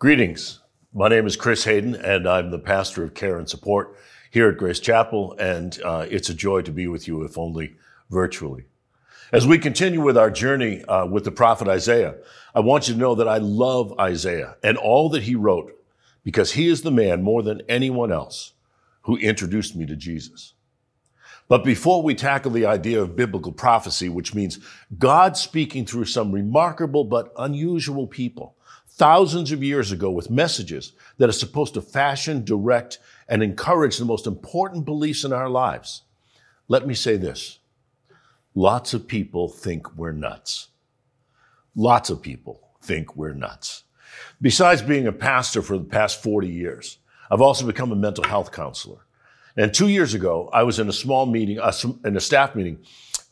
Greetings. My name is Chris Hayden, and I'm the pastor of care and support here at Grace Chapel, and uh, it's a joy to be with you, if only virtually. As we continue with our journey uh, with the prophet Isaiah, I want you to know that I love Isaiah and all that he wrote because he is the man more than anyone else who introduced me to Jesus. But before we tackle the idea of biblical prophecy, which means God speaking through some remarkable but unusual people, thousands of years ago with messages that are supposed to fashion, direct, and encourage the most important beliefs in our lives. Let me say this. Lots of people think we're nuts. Lots of people think we're nuts. Besides being a pastor for the past 40 years, I've also become a mental health counselor. And two years ago, I was in a small meeting, uh, in a staff meeting,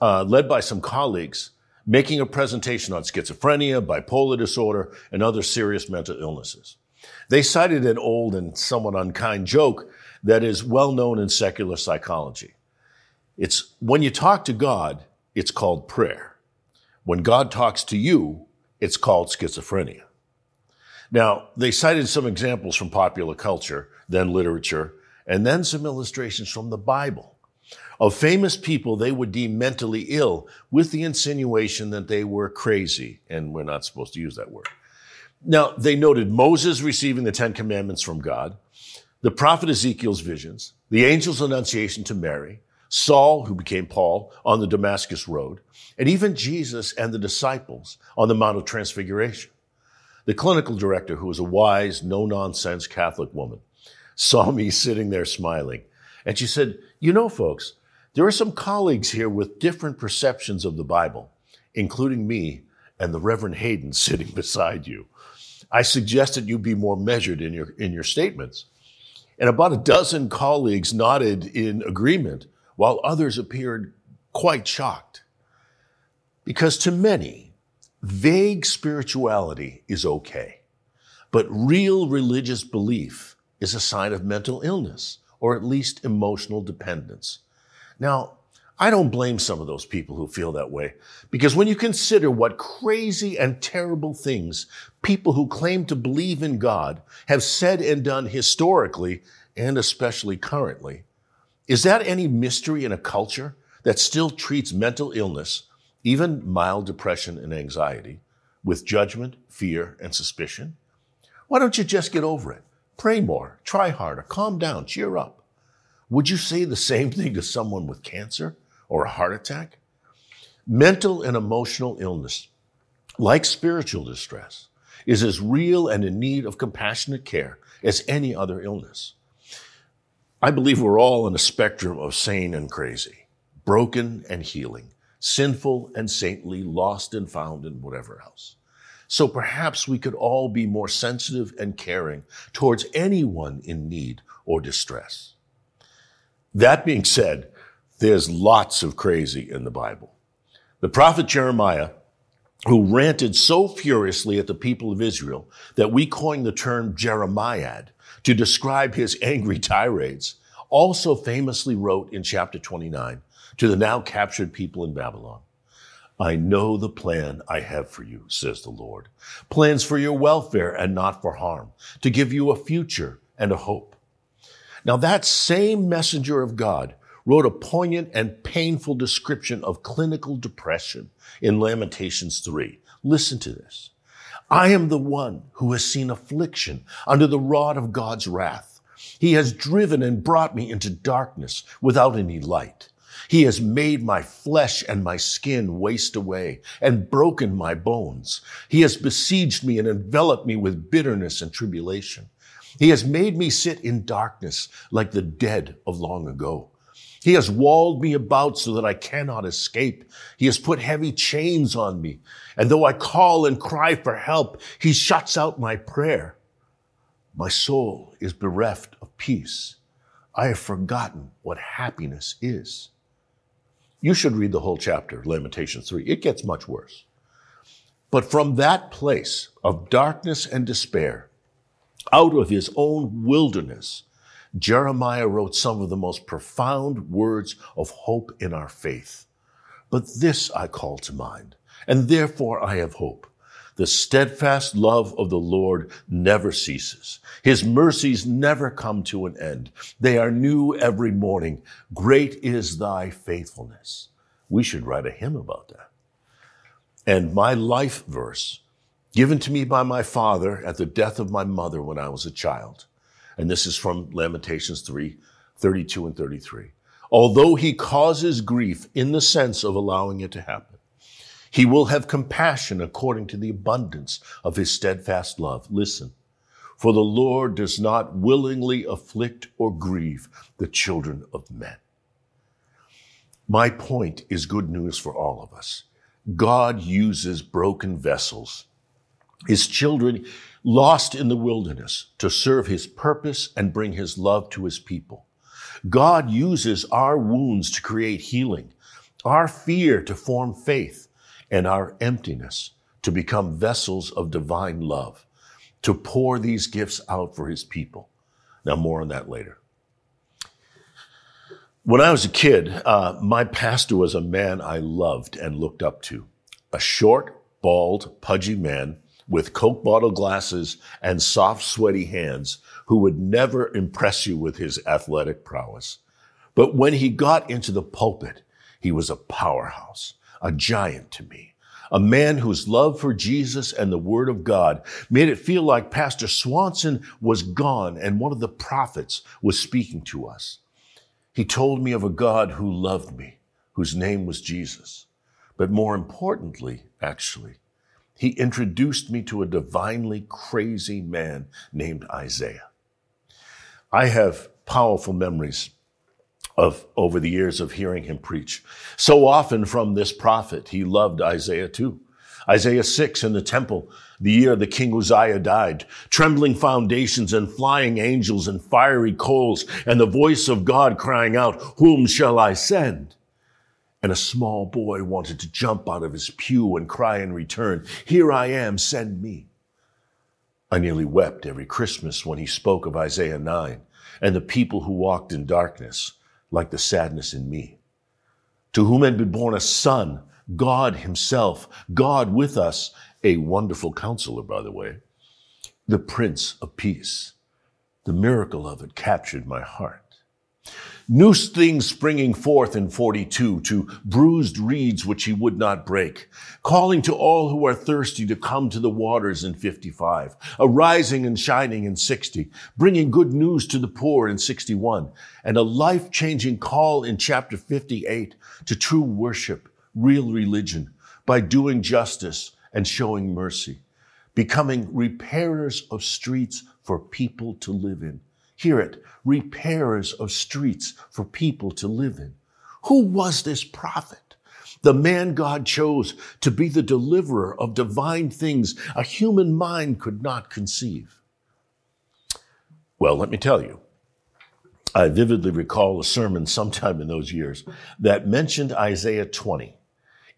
uh, led by some colleagues making a presentation on schizophrenia, bipolar disorder, and other serious mental illnesses. They cited an old and somewhat unkind joke that is well known in secular psychology. It's when you talk to God, it's called prayer. When God talks to you, it's called schizophrenia. Now, they cited some examples from popular culture, then literature, and then some illustrations from the Bible of famous people they would deem mentally ill with the insinuation that they were crazy, and we're not supposed to use that word. Now, they noted Moses receiving the Ten Commandments from God, the prophet Ezekiel's visions, the angel's annunciation to Mary, Saul, who became Paul, on the Damascus Road, and even Jesus and the disciples on the Mount of Transfiguration. The clinical director, who was a wise, no nonsense Catholic woman, saw me sitting there smiling. And she said, You know, folks, there are some colleagues here with different perceptions of the Bible, including me and the Reverend Hayden sitting beside you. I suggested you be more measured in your, in your statements. And about a dozen colleagues nodded in agreement, while others appeared quite shocked. Because to many, vague spirituality is okay, but real religious belief is a sign of mental illness or at least emotional dependence. Now, I don't blame some of those people who feel that way because when you consider what crazy and terrible things people who claim to believe in God have said and done historically and especially currently, is that any mystery in a culture that still treats mental illness, even mild depression and anxiety, with judgment, fear, and suspicion? Why don't you just get over it? Pray more, try harder, calm down, cheer up. Would you say the same thing to someone with cancer or a heart attack? Mental and emotional illness, like spiritual distress, is as real and in need of compassionate care as any other illness. I believe we're all on a spectrum of sane and crazy, broken and healing, sinful and saintly, lost and found, and whatever else. So perhaps we could all be more sensitive and caring towards anyone in need or distress. That being said, there's lots of crazy in the Bible. The prophet Jeremiah, who ranted so furiously at the people of Israel that we coined the term Jeremiad to describe his angry tirades, also famously wrote in chapter 29 to the now captured people in Babylon. I know the plan I have for you, says the Lord. Plans for your welfare and not for harm, to give you a future and a hope. Now, that same messenger of God wrote a poignant and painful description of clinical depression in Lamentations 3. Listen to this. I am the one who has seen affliction under the rod of God's wrath. He has driven and brought me into darkness without any light. He has made my flesh and my skin waste away and broken my bones. He has besieged me and enveloped me with bitterness and tribulation. He has made me sit in darkness like the dead of long ago. He has walled me about so that I cannot escape. He has put heavy chains on me. And though I call and cry for help, he shuts out my prayer. My soul is bereft of peace. I have forgotten what happiness is. You should read the whole chapter, Lamentations 3. It gets much worse. But from that place of darkness and despair, out of his own wilderness, Jeremiah wrote some of the most profound words of hope in our faith. But this I call to mind, and therefore I have hope. The steadfast love of the Lord never ceases. His mercies never come to an end. They are new every morning. Great is thy faithfulness. We should write a hymn about that. And my life verse, given to me by my father at the death of my mother when I was a child. And this is from Lamentations 3, 32 and 33. Although he causes grief in the sense of allowing it to happen, he will have compassion according to the abundance of his steadfast love. Listen, for the Lord does not willingly afflict or grieve the children of men. My point is good news for all of us. God uses broken vessels, his children lost in the wilderness, to serve his purpose and bring his love to his people. God uses our wounds to create healing, our fear to form faith, and our emptiness to become vessels of divine love, to pour these gifts out for his people. Now, more on that later. When I was a kid, uh, my pastor was a man I loved and looked up to. A short, bald, pudgy man with Coke bottle glasses and soft, sweaty hands who would never impress you with his athletic prowess. But when he got into the pulpit, he was a powerhouse a giant to me, a man whose love for Jesus and the Word of God made it feel like Pastor Swanson was gone and one of the prophets was speaking to us. He told me of a God who loved me, whose name was Jesus. But more importantly, actually, he introduced me to a divinely crazy man named Isaiah. I have powerful memories of over the years of hearing him preach. So often from this prophet, he loved Isaiah too. Isaiah 6 in the temple, the year the king Uzziah died, trembling foundations and flying angels and fiery coals and the voice of God crying out, whom shall I send? And a small boy wanted to jump out of his pew and cry in return, here I am, send me. I nearly wept every Christmas when he spoke of Isaiah 9 and the people who walked in darkness like the sadness in me. To whom had been born a son, God himself, God with us, a wonderful counselor, by the way, the Prince of Peace. The miracle of it captured my heart. New things springing forth in 42 to bruised reeds which he would not break, calling to all who are thirsty to come to the waters in 55, arising and shining in 60, bringing good news to the poor in 61, and a life-changing call in chapter 58 to true worship, real religion, by doing justice and showing mercy, becoming repairers of streets for people to live in. Hear it, repairers of streets for people to live in. Who was this prophet? The man God chose to be the deliverer of divine things a human mind could not conceive. Well, let me tell you, I vividly recall a sermon sometime in those years that mentioned Isaiah 20,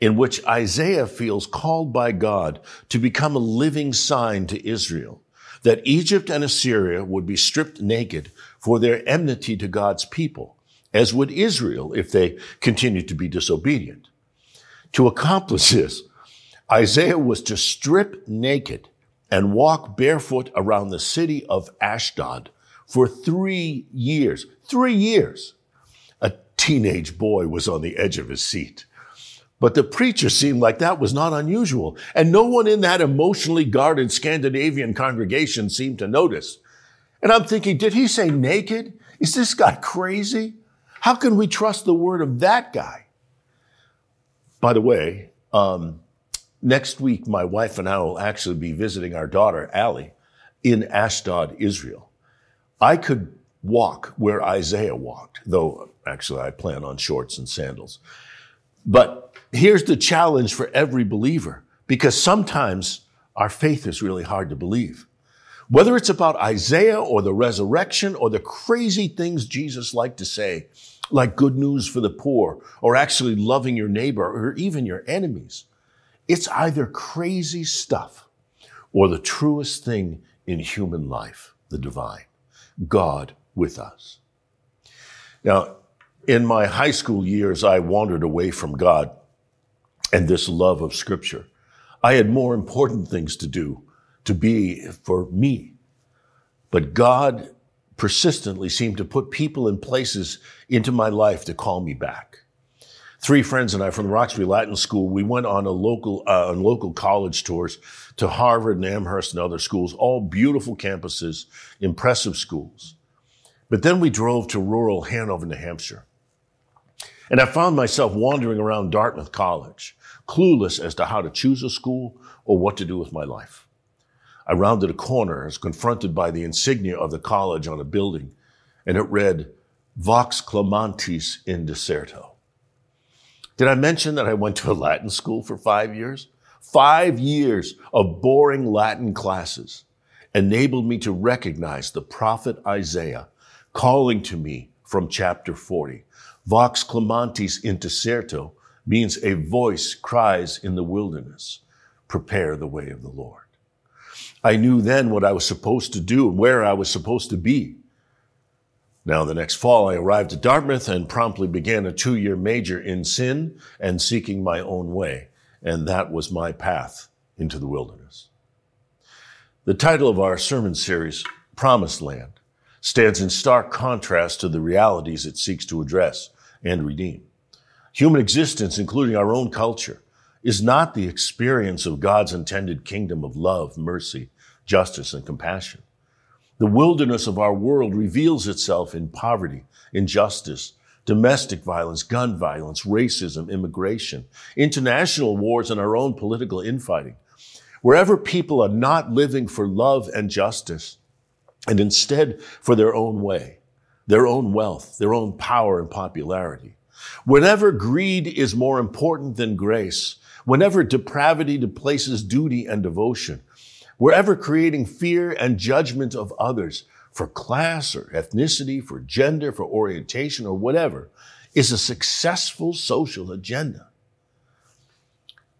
in which Isaiah feels called by God to become a living sign to Israel that Egypt and Assyria would be stripped naked for their enmity to God's people, as would Israel if they continued to be disobedient. To accomplish this, Isaiah was to strip naked and walk barefoot around the city of Ashdod for three years. Three years. A teenage boy was on the edge of his seat. But the preacher seemed like that was not unusual. And no one in that emotionally guarded Scandinavian congregation seemed to notice. And I'm thinking, did he say naked? Is this guy crazy? How can we trust the word of that guy? By the way, um, next week, my wife and I will actually be visiting our daughter, Allie, in Ashdod, Israel. I could walk where Isaiah walked, though actually I plan on shorts and sandals. But here's the challenge for every believer, because sometimes our faith is really hard to believe. Whether it's about Isaiah or the resurrection or the crazy things Jesus liked to say, like good news for the poor or actually loving your neighbor or even your enemies, it's either crazy stuff or the truest thing in human life, the divine, God with us. Now, in my high school years, I wandered away from God and this love of scripture. I had more important things to do to be for me. But God persistently seemed to put people and places into my life to call me back. Three friends and I from the Roxbury Latin School, we went on a local, uh, on local college tours to Harvard and Amherst and other schools, all beautiful campuses, impressive schools. But then we drove to rural Hanover, New Hampshire. And I found myself wandering around Dartmouth College, clueless as to how to choose a school or what to do with my life. I rounded a corner as confronted by the insignia of the college on a building, and it read, Vox Clamantis in Deserto. Did I mention that I went to a Latin school for five years? Five years of boring Latin classes enabled me to recognize the prophet Isaiah calling to me from chapter 40. Vox clamantis in deserto means a voice cries in the wilderness, prepare the way of the Lord. I knew then what I was supposed to do and where I was supposed to be. Now, the next fall, I arrived at Dartmouth and promptly began a two year major in sin and seeking my own way. And that was my path into the wilderness. The title of our sermon series, Promised Land, stands in stark contrast to the realities it seeks to address and redeem. Human existence, including our own culture, is not the experience of God's intended kingdom of love, mercy, justice, and compassion. The wilderness of our world reveals itself in poverty, injustice, domestic violence, gun violence, racism, immigration, international wars, and our own political infighting. Wherever people are not living for love and justice, and instead for their own way, their own wealth, their own power and popularity. Whenever greed is more important than grace, whenever depravity displaces duty and devotion, Wherever creating fear and judgment of others for class or ethnicity, for gender, for orientation, or whatever is a successful social agenda.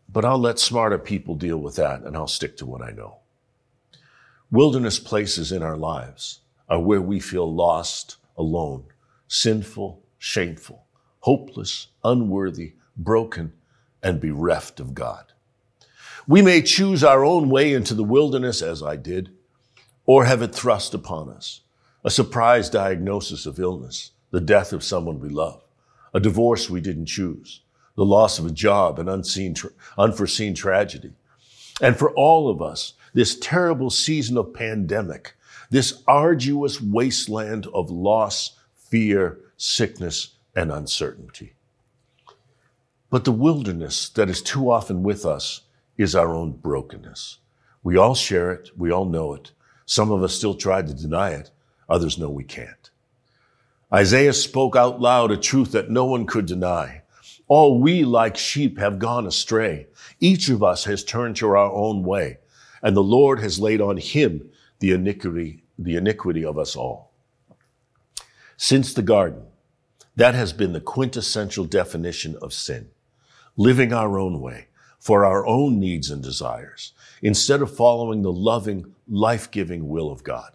But I'll let smarter people deal with that and I'll stick to what I know. Wilderness places in our lives are where we feel lost, alone, sinful, shameful, hopeless, unworthy, broken, and bereft of God. We may choose our own way into the wilderness, as I did, or have it thrust upon us. A surprise diagnosis of illness, the death of someone we love, a divorce we didn't choose, the loss of a job, an unseen, unforeseen tragedy. And for all of us, this terrible season of pandemic, this arduous wasteland of loss, fear, sickness, and uncertainty. But the wilderness that is too often with us is our own brokenness. We all share it. We all know it. Some of us still try to deny it. Others know we can't. Isaiah spoke out loud a truth that no one could deny. All we like sheep have gone astray. Each of us has turned to our own way, and the Lord has laid on him the iniquity, the iniquity of us all. Since the garden, that has been the quintessential definition of sin. Living our own way, for our own needs and desires instead of following the loving, life-giving will of God.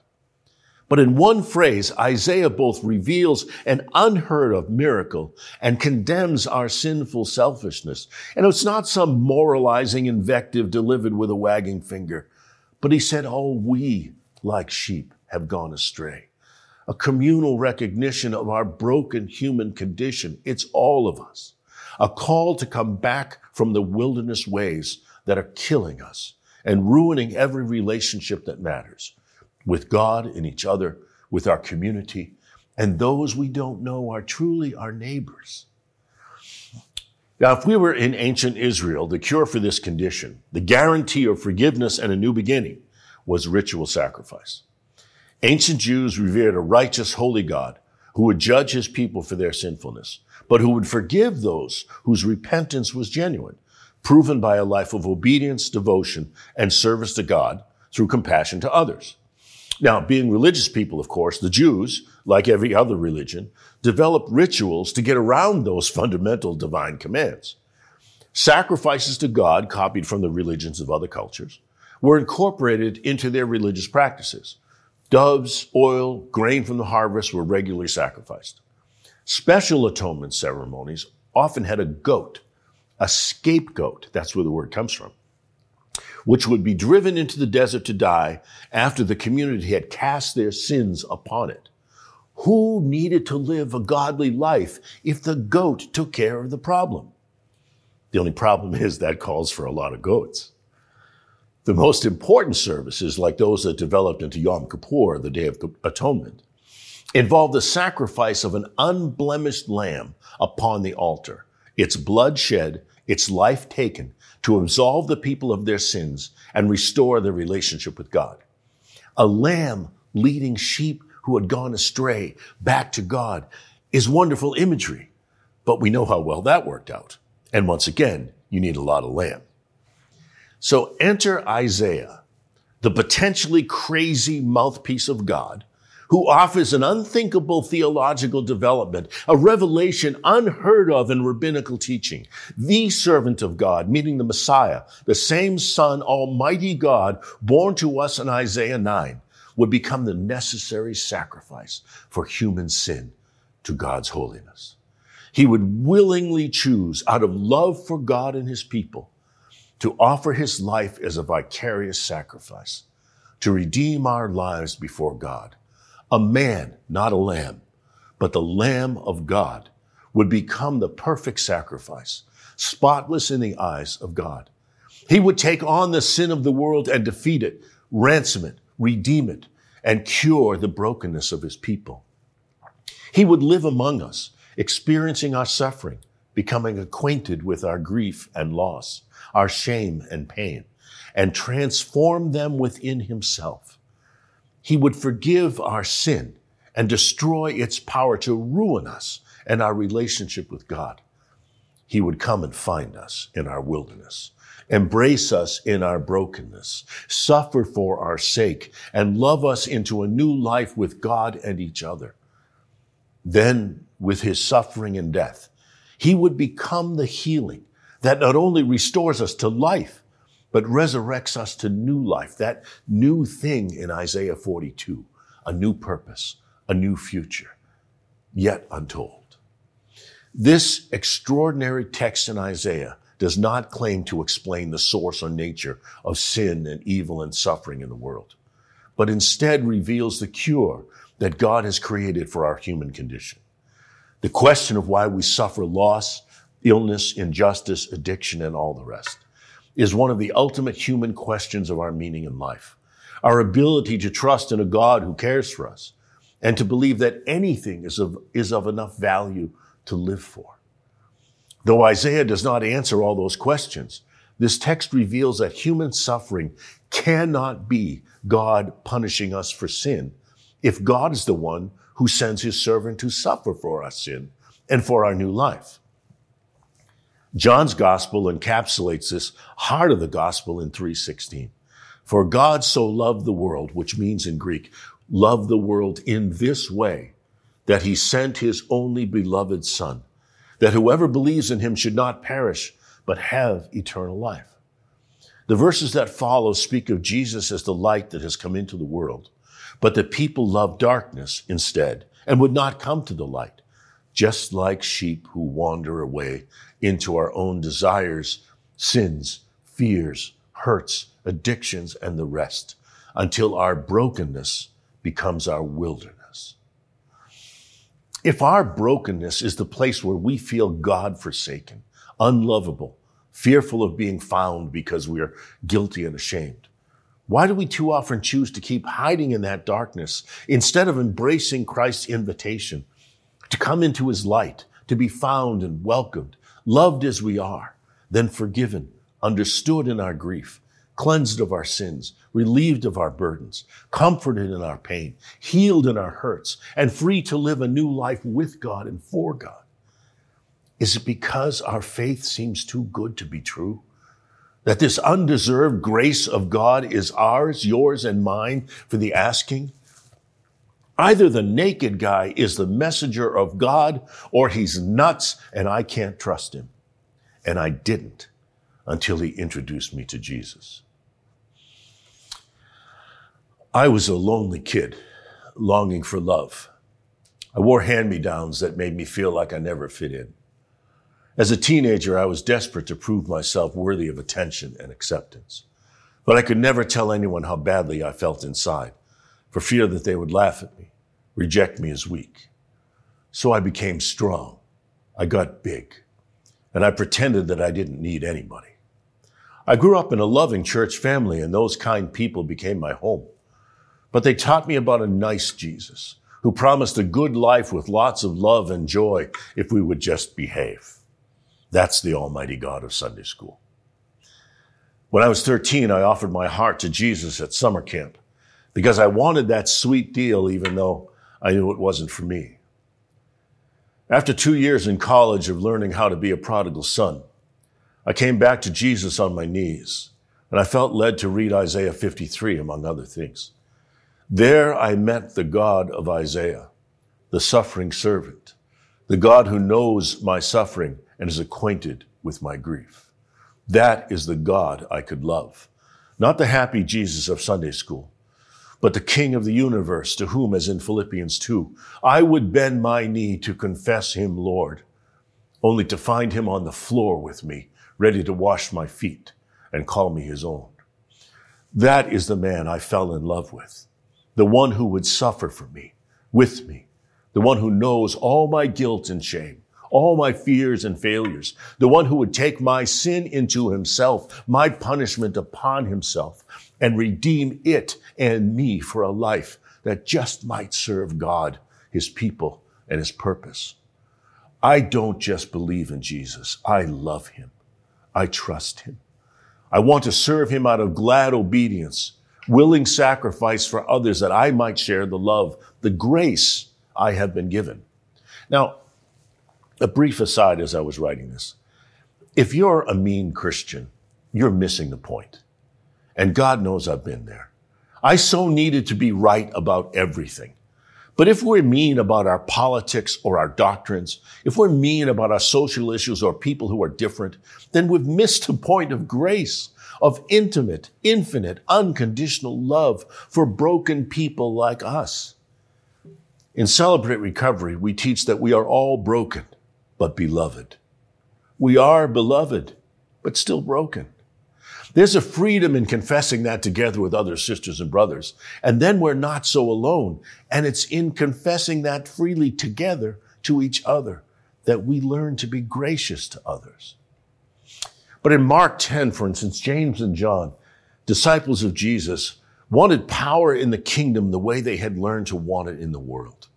But in one phrase, Isaiah both reveals an unheard of miracle and condemns our sinful selfishness. And it's not some moralizing invective delivered with a wagging finger, but he said, all we, like sheep, have gone astray. A communal recognition of our broken human condition. It's all of us a call to come back from the wilderness ways that are killing us and ruining every relationship that matters with God and each other, with our community, and those we don't know are truly our neighbors. Now, if we were in ancient Israel, the cure for this condition, the guarantee of forgiveness and a new beginning, was ritual sacrifice. Ancient Jews revered a righteous, holy God who would judge his people for their sinfulness but who would forgive those whose repentance was genuine, proven by a life of obedience, devotion, and service to God through compassion to others. Now, being religious people, of course, the Jews, like every other religion, developed rituals to get around those fundamental divine commands. Sacrifices to God, copied from the religions of other cultures, were incorporated into their religious practices. Doves, oil, grain from the harvest were regularly sacrificed. Special atonement ceremonies often had a goat, a scapegoat. That's where the word comes from. which would be driven into the desert to die after the community had cast their sins upon it. Who needed to live a godly life if the goat took care of the problem? The only problem is that calls for a lot of goats. The most important services, like those that developed into Yom Kippur, the Day of Atonement, involved the sacrifice of an unblemished lamb upon the altar, its blood shed, its life taken to absolve the people of their sins and restore their relationship with God. A lamb leading sheep who had gone astray back to God is wonderful imagery, but we know how well that worked out. And once again, you need a lot of lamb. So enter Isaiah, the potentially crazy mouthpiece of God, who offers an unthinkable theological development, a revelation unheard of in rabbinical teaching. The servant of God, meaning the Messiah, the same Son, Almighty God, born to us in Isaiah 9, would become the necessary sacrifice for human sin to God's holiness. He would willingly choose out of love for God and his people to offer his life as a vicarious sacrifice, to redeem our lives before God. A man, not a lamb, but the Lamb of God would become the perfect sacrifice, spotless in the eyes of God. He would take on the sin of the world and defeat it, ransom it, redeem it, and cure the brokenness of his people. He would live among us, experiencing our suffering, becoming acquainted with our grief and loss our shame and pain, and transform them within himself. He would forgive our sin and destroy its power to ruin us and our relationship with God. He would come and find us in our wilderness, embrace us in our brokenness, suffer for our sake, and love us into a new life with God and each other. Then, with his suffering and death, he would become the healing that not only restores us to life, but resurrects us to new life, that new thing in Isaiah 42, a new purpose, a new future, yet untold. This extraordinary text in Isaiah does not claim to explain the source or nature of sin and evil and suffering in the world, but instead reveals the cure that God has created for our human condition. The question of why we suffer loss illness, injustice, addiction, and all the rest, is one of the ultimate human questions of our meaning in life. Our ability to trust in a God who cares for us and to believe that anything is of, is of enough value to live for. Though Isaiah does not answer all those questions, this text reveals that human suffering cannot be God punishing us for sin if God is the one who sends his servant to suffer for our sin and for our new life. John's gospel encapsulates this heart of the gospel in 316. For God so loved the world, which means in Greek, loved the world in this way, that he sent his only beloved son, that whoever believes in him should not perish, but have eternal life. The verses that follow speak of Jesus as the light that has come into the world, but the people loved darkness instead and would not come to the light, just like sheep who wander away into our own desires, sins, fears, hurts, addictions, and the rest until our brokenness becomes our wilderness. If our brokenness is the place where we feel God forsaken, unlovable, fearful of being found because we are guilty and ashamed, why do we too often choose to keep hiding in that darkness instead of embracing Christ's invitation to come into his light, to be found and welcomed, loved as we are, then forgiven, understood in our grief, cleansed of our sins, relieved of our burdens, comforted in our pain, healed in our hurts, and free to live a new life with God and for God? Is it because our faith seems too good to be true? That this undeserved grace of God is ours, yours, and mine for the asking? Either the naked guy is the messenger of God or he's nuts and I can't trust him. And I didn't until he introduced me to Jesus. I was a lonely kid longing for love. I wore hand me downs that made me feel like I never fit in. As a teenager, I was desperate to prove myself worthy of attention and acceptance. But I could never tell anyone how badly I felt inside for fear that they would laugh at me, reject me as weak. So I became strong. I got big and I pretended that I didn't need anybody. I grew up in a loving church family and those kind people became my home. But they taught me about a nice Jesus who promised a good life with lots of love and joy if we would just behave. That's the Almighty God of Sunday school. When I was 13, I offered my heart to Jesus at summer camp because I wanted that sweet deal even though I knew it wasn't for me. After two years in college of learning how to be a prodigal son, I came back to Jesus on my knees and I felt led to read Isaiah 53 among other things. There I met the God of Isaiah, the suffering servant, the God who knows my suffering and is acquainted with my grief. That is the God I could love, not the happy Jesus of Sunday school, but the King of the universe, to whom, as in Philippians 2, I would bend my knee to confess him Lord, only to find him on the floor with me, ready to wash my feet and call me his own. That is the man I fell in love with, the one who would suffer for me, with me, the one who knows all my guilt and shame, all my fears and failures, the one who would take my sin into himself, my punishment upon himself, and redeem it and me for a life that just might serve God, his people, and his purpose. I don't just believe in Jesus. I love him. I trust him. I want to serve him out of glad obedience, willing sacrifice for others that I might share the love, the grace I have been given. Now, a brief aside as I was writing this. If you're a mean Christian, you're missing the point. And God knows I've been there. I so needed to be right about everything. But if we're mean about our politics or our doctrines, if we're mean about our social issues or people who are different, then we've missed the point of grace, of intimate, infinite, unconditional love for broken people like us. In Celebrate Recovery, we teach that we are all broken, but beloved. We are beloved, but still broken. There's a freedom in confessing that together with other sisters and brothers. And then we're not so alone. And it's in confessing that freely together to each other that we learn to be gracious to others. But in Mark 10, for instance, James and John, disciples of Jesus, wanted power in the kingdom the way they had learned to want it in the world.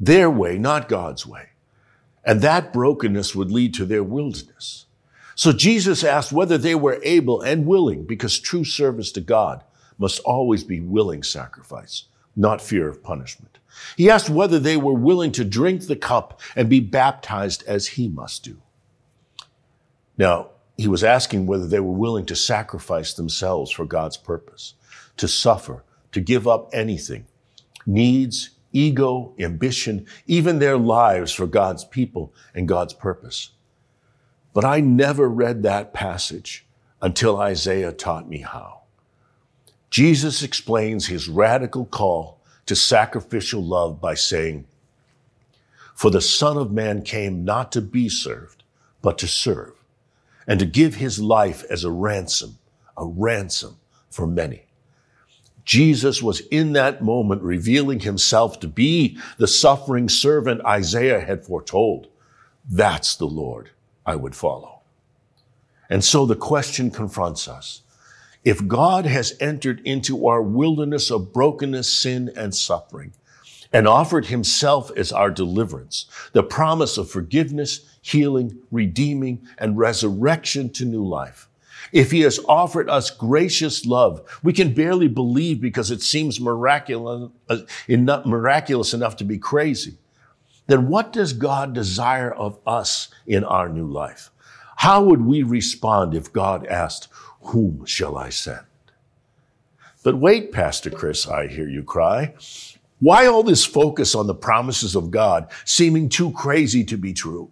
Their way, not God's way. And that brokenness would lead to their wilderness. So Jesus asked whether they were able and willing, because true service to God must always be willing sacrifice, not fear of punishment. He asked whether they were willing to drink the cup and be baptized as he must do. Now, he was asking whether they were willing to sacrifice themselves for God's purpose, to suffer, to give up anything, needs, ego, ambition, even their lives for God's people and God's purpose. But I never read that passage until Isaiah taught me how. Jesus explains his radical call to sacrificial love by saying, For the Son of Man came not to be served, but to serve, and to give his life as a ransom, a ransom for many. Jesus was in that moment revealing himself to be the suffering servant Isaiah had foretold. That's the Lord. I would follow. And so the question confronts us. If God has entered into our wilderness of brokenness, sin, and suffering, and offered himself as our deliverance, the promise of forgiveness, healing, redeeming, and resurrection to new life. If he has offered us gracious love, we can barely believe because it seems miraculous, uh, miraculous enough to be crazy then what does God desire of us in our new life? How would we respond if God asked, Whom shall I send? But wait, Pastor Chris, I hear you cry. Why all this focus on the promises of God seeming too crazy to be true?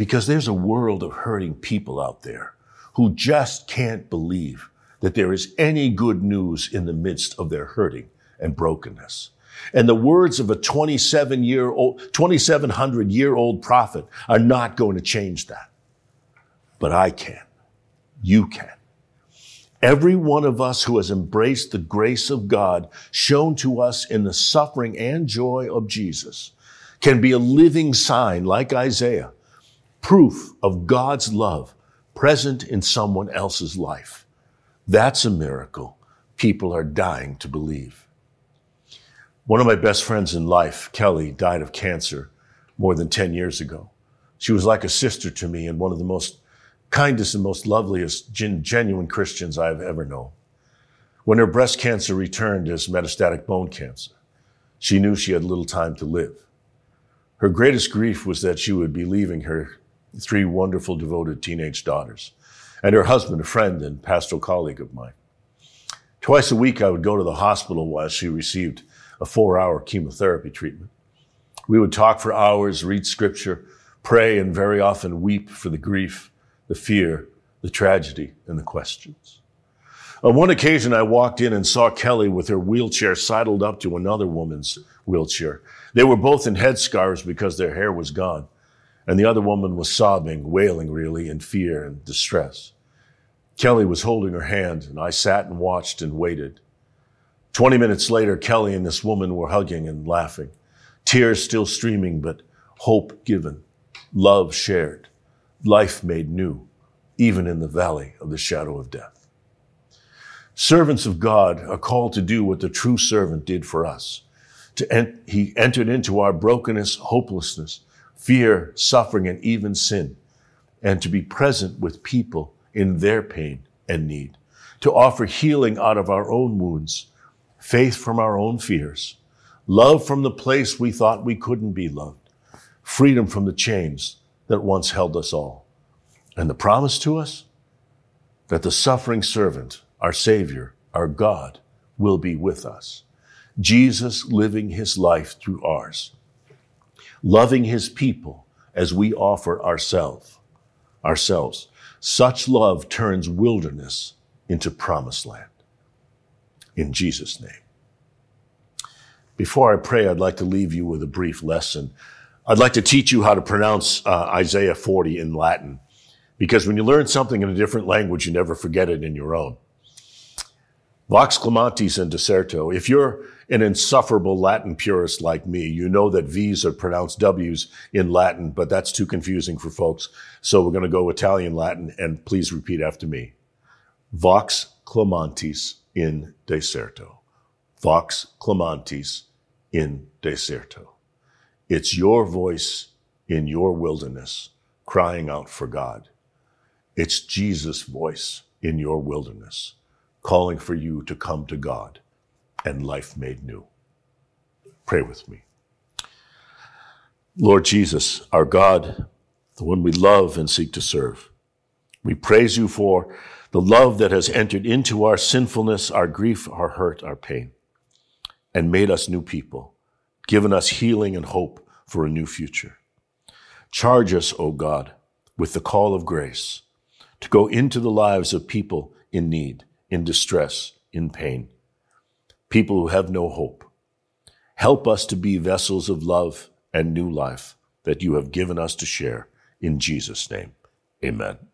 Because there's a world of hurting people out there who just can't believe that there is any good news in the midst of their hurting and brokenness. And the words of a 27 year old, 2700 year old prophet are not going to change that. But I can. You can. Every one of us who has embraced the grace of God shown to us in the suffering and joy of Jesus can be a living sign like Isaiah, proof of God's love present in someone else's life. That's a miracle people are dying to believe. One of my best friends in life, Kelly, died of cancer more than 10 years ago. She was like a sister to me and one of the most kindest and most loveliest, genuine Christians I've ever known. When her breast cancer returned as metastatic bone cancer, she knew she had little time to live. Her greatest grief was that she would be leaving her three wonderful, devoted teenage daughters and her husband, a friend and pastoral colleague of mine. Twice a week, I would go to the hospital while she received a four hour chemotherapy treatment. We would talk for hours, read scripture, pray, and very often weep for the grief the fear, the tragedy, and the questions. On one occasion, I walked in and saw Kelly with her wheelchair sidled up to another woman's wheelchair. They were both in headscarves because their hair was gone, and the other woman was sobbing, wailing really in fear and distress. Kelly was holding her hand, and I sat and watched and waited. Twenty minutes later, Kelly and this woman were hugging and laughing, tears still streaming, but hope given, love shared life made new, even in the valley of the shadow of death. Servants of God are called to do what the true servant did for us. To en- he entered into our brokenness, hopelessness, fear, suffering, and even sin, and to be present with people in their pain and need, to offer healing out of our own wounds, faith from our own fears, love from the place we thought we couldn't be loved, freedom from the chains that once held us all. And the promise to us that the suffering servant, our Savior, our God, will be with us. Jesus living his life through ours, loving his people as we offer ourselves, ourselves. Such love turns wilderness into promised land. In Jesus' name. Before I pray, I'd like to leave you with a brief lesson I'd like to teach you how to pronounce uh, Isaiah 40 in Latin, because when you learn something in a different language, you never forget it in your own. Vox clamantis in deserto. If you're an insufferable Latin purist like me, you know that V's are pronounced W's in Latin, but that's too confusing for folks. So we're going to go Italian Latin, and please repeat after me. Vox clamantis in deserto. Vox clamantis in deserto. It's your voice in your wilderness crying out for God. It's Jesus' voice in your wilderness calling for you to come to God and life made new. Pray with me. Lord Jesus, our God, the one we love and seek to serve, we praise you for the love that has entered into our sinfulness, our grief, our hurt, our pain, and made us new people given us healing and hope for a new future. Charge us, O God, with the call of grace to go into the lives of people in need, in distress, in pain, people who have no hope. Help us to be vessels of love and new life that you have given us to share. In Jesus' name, amen.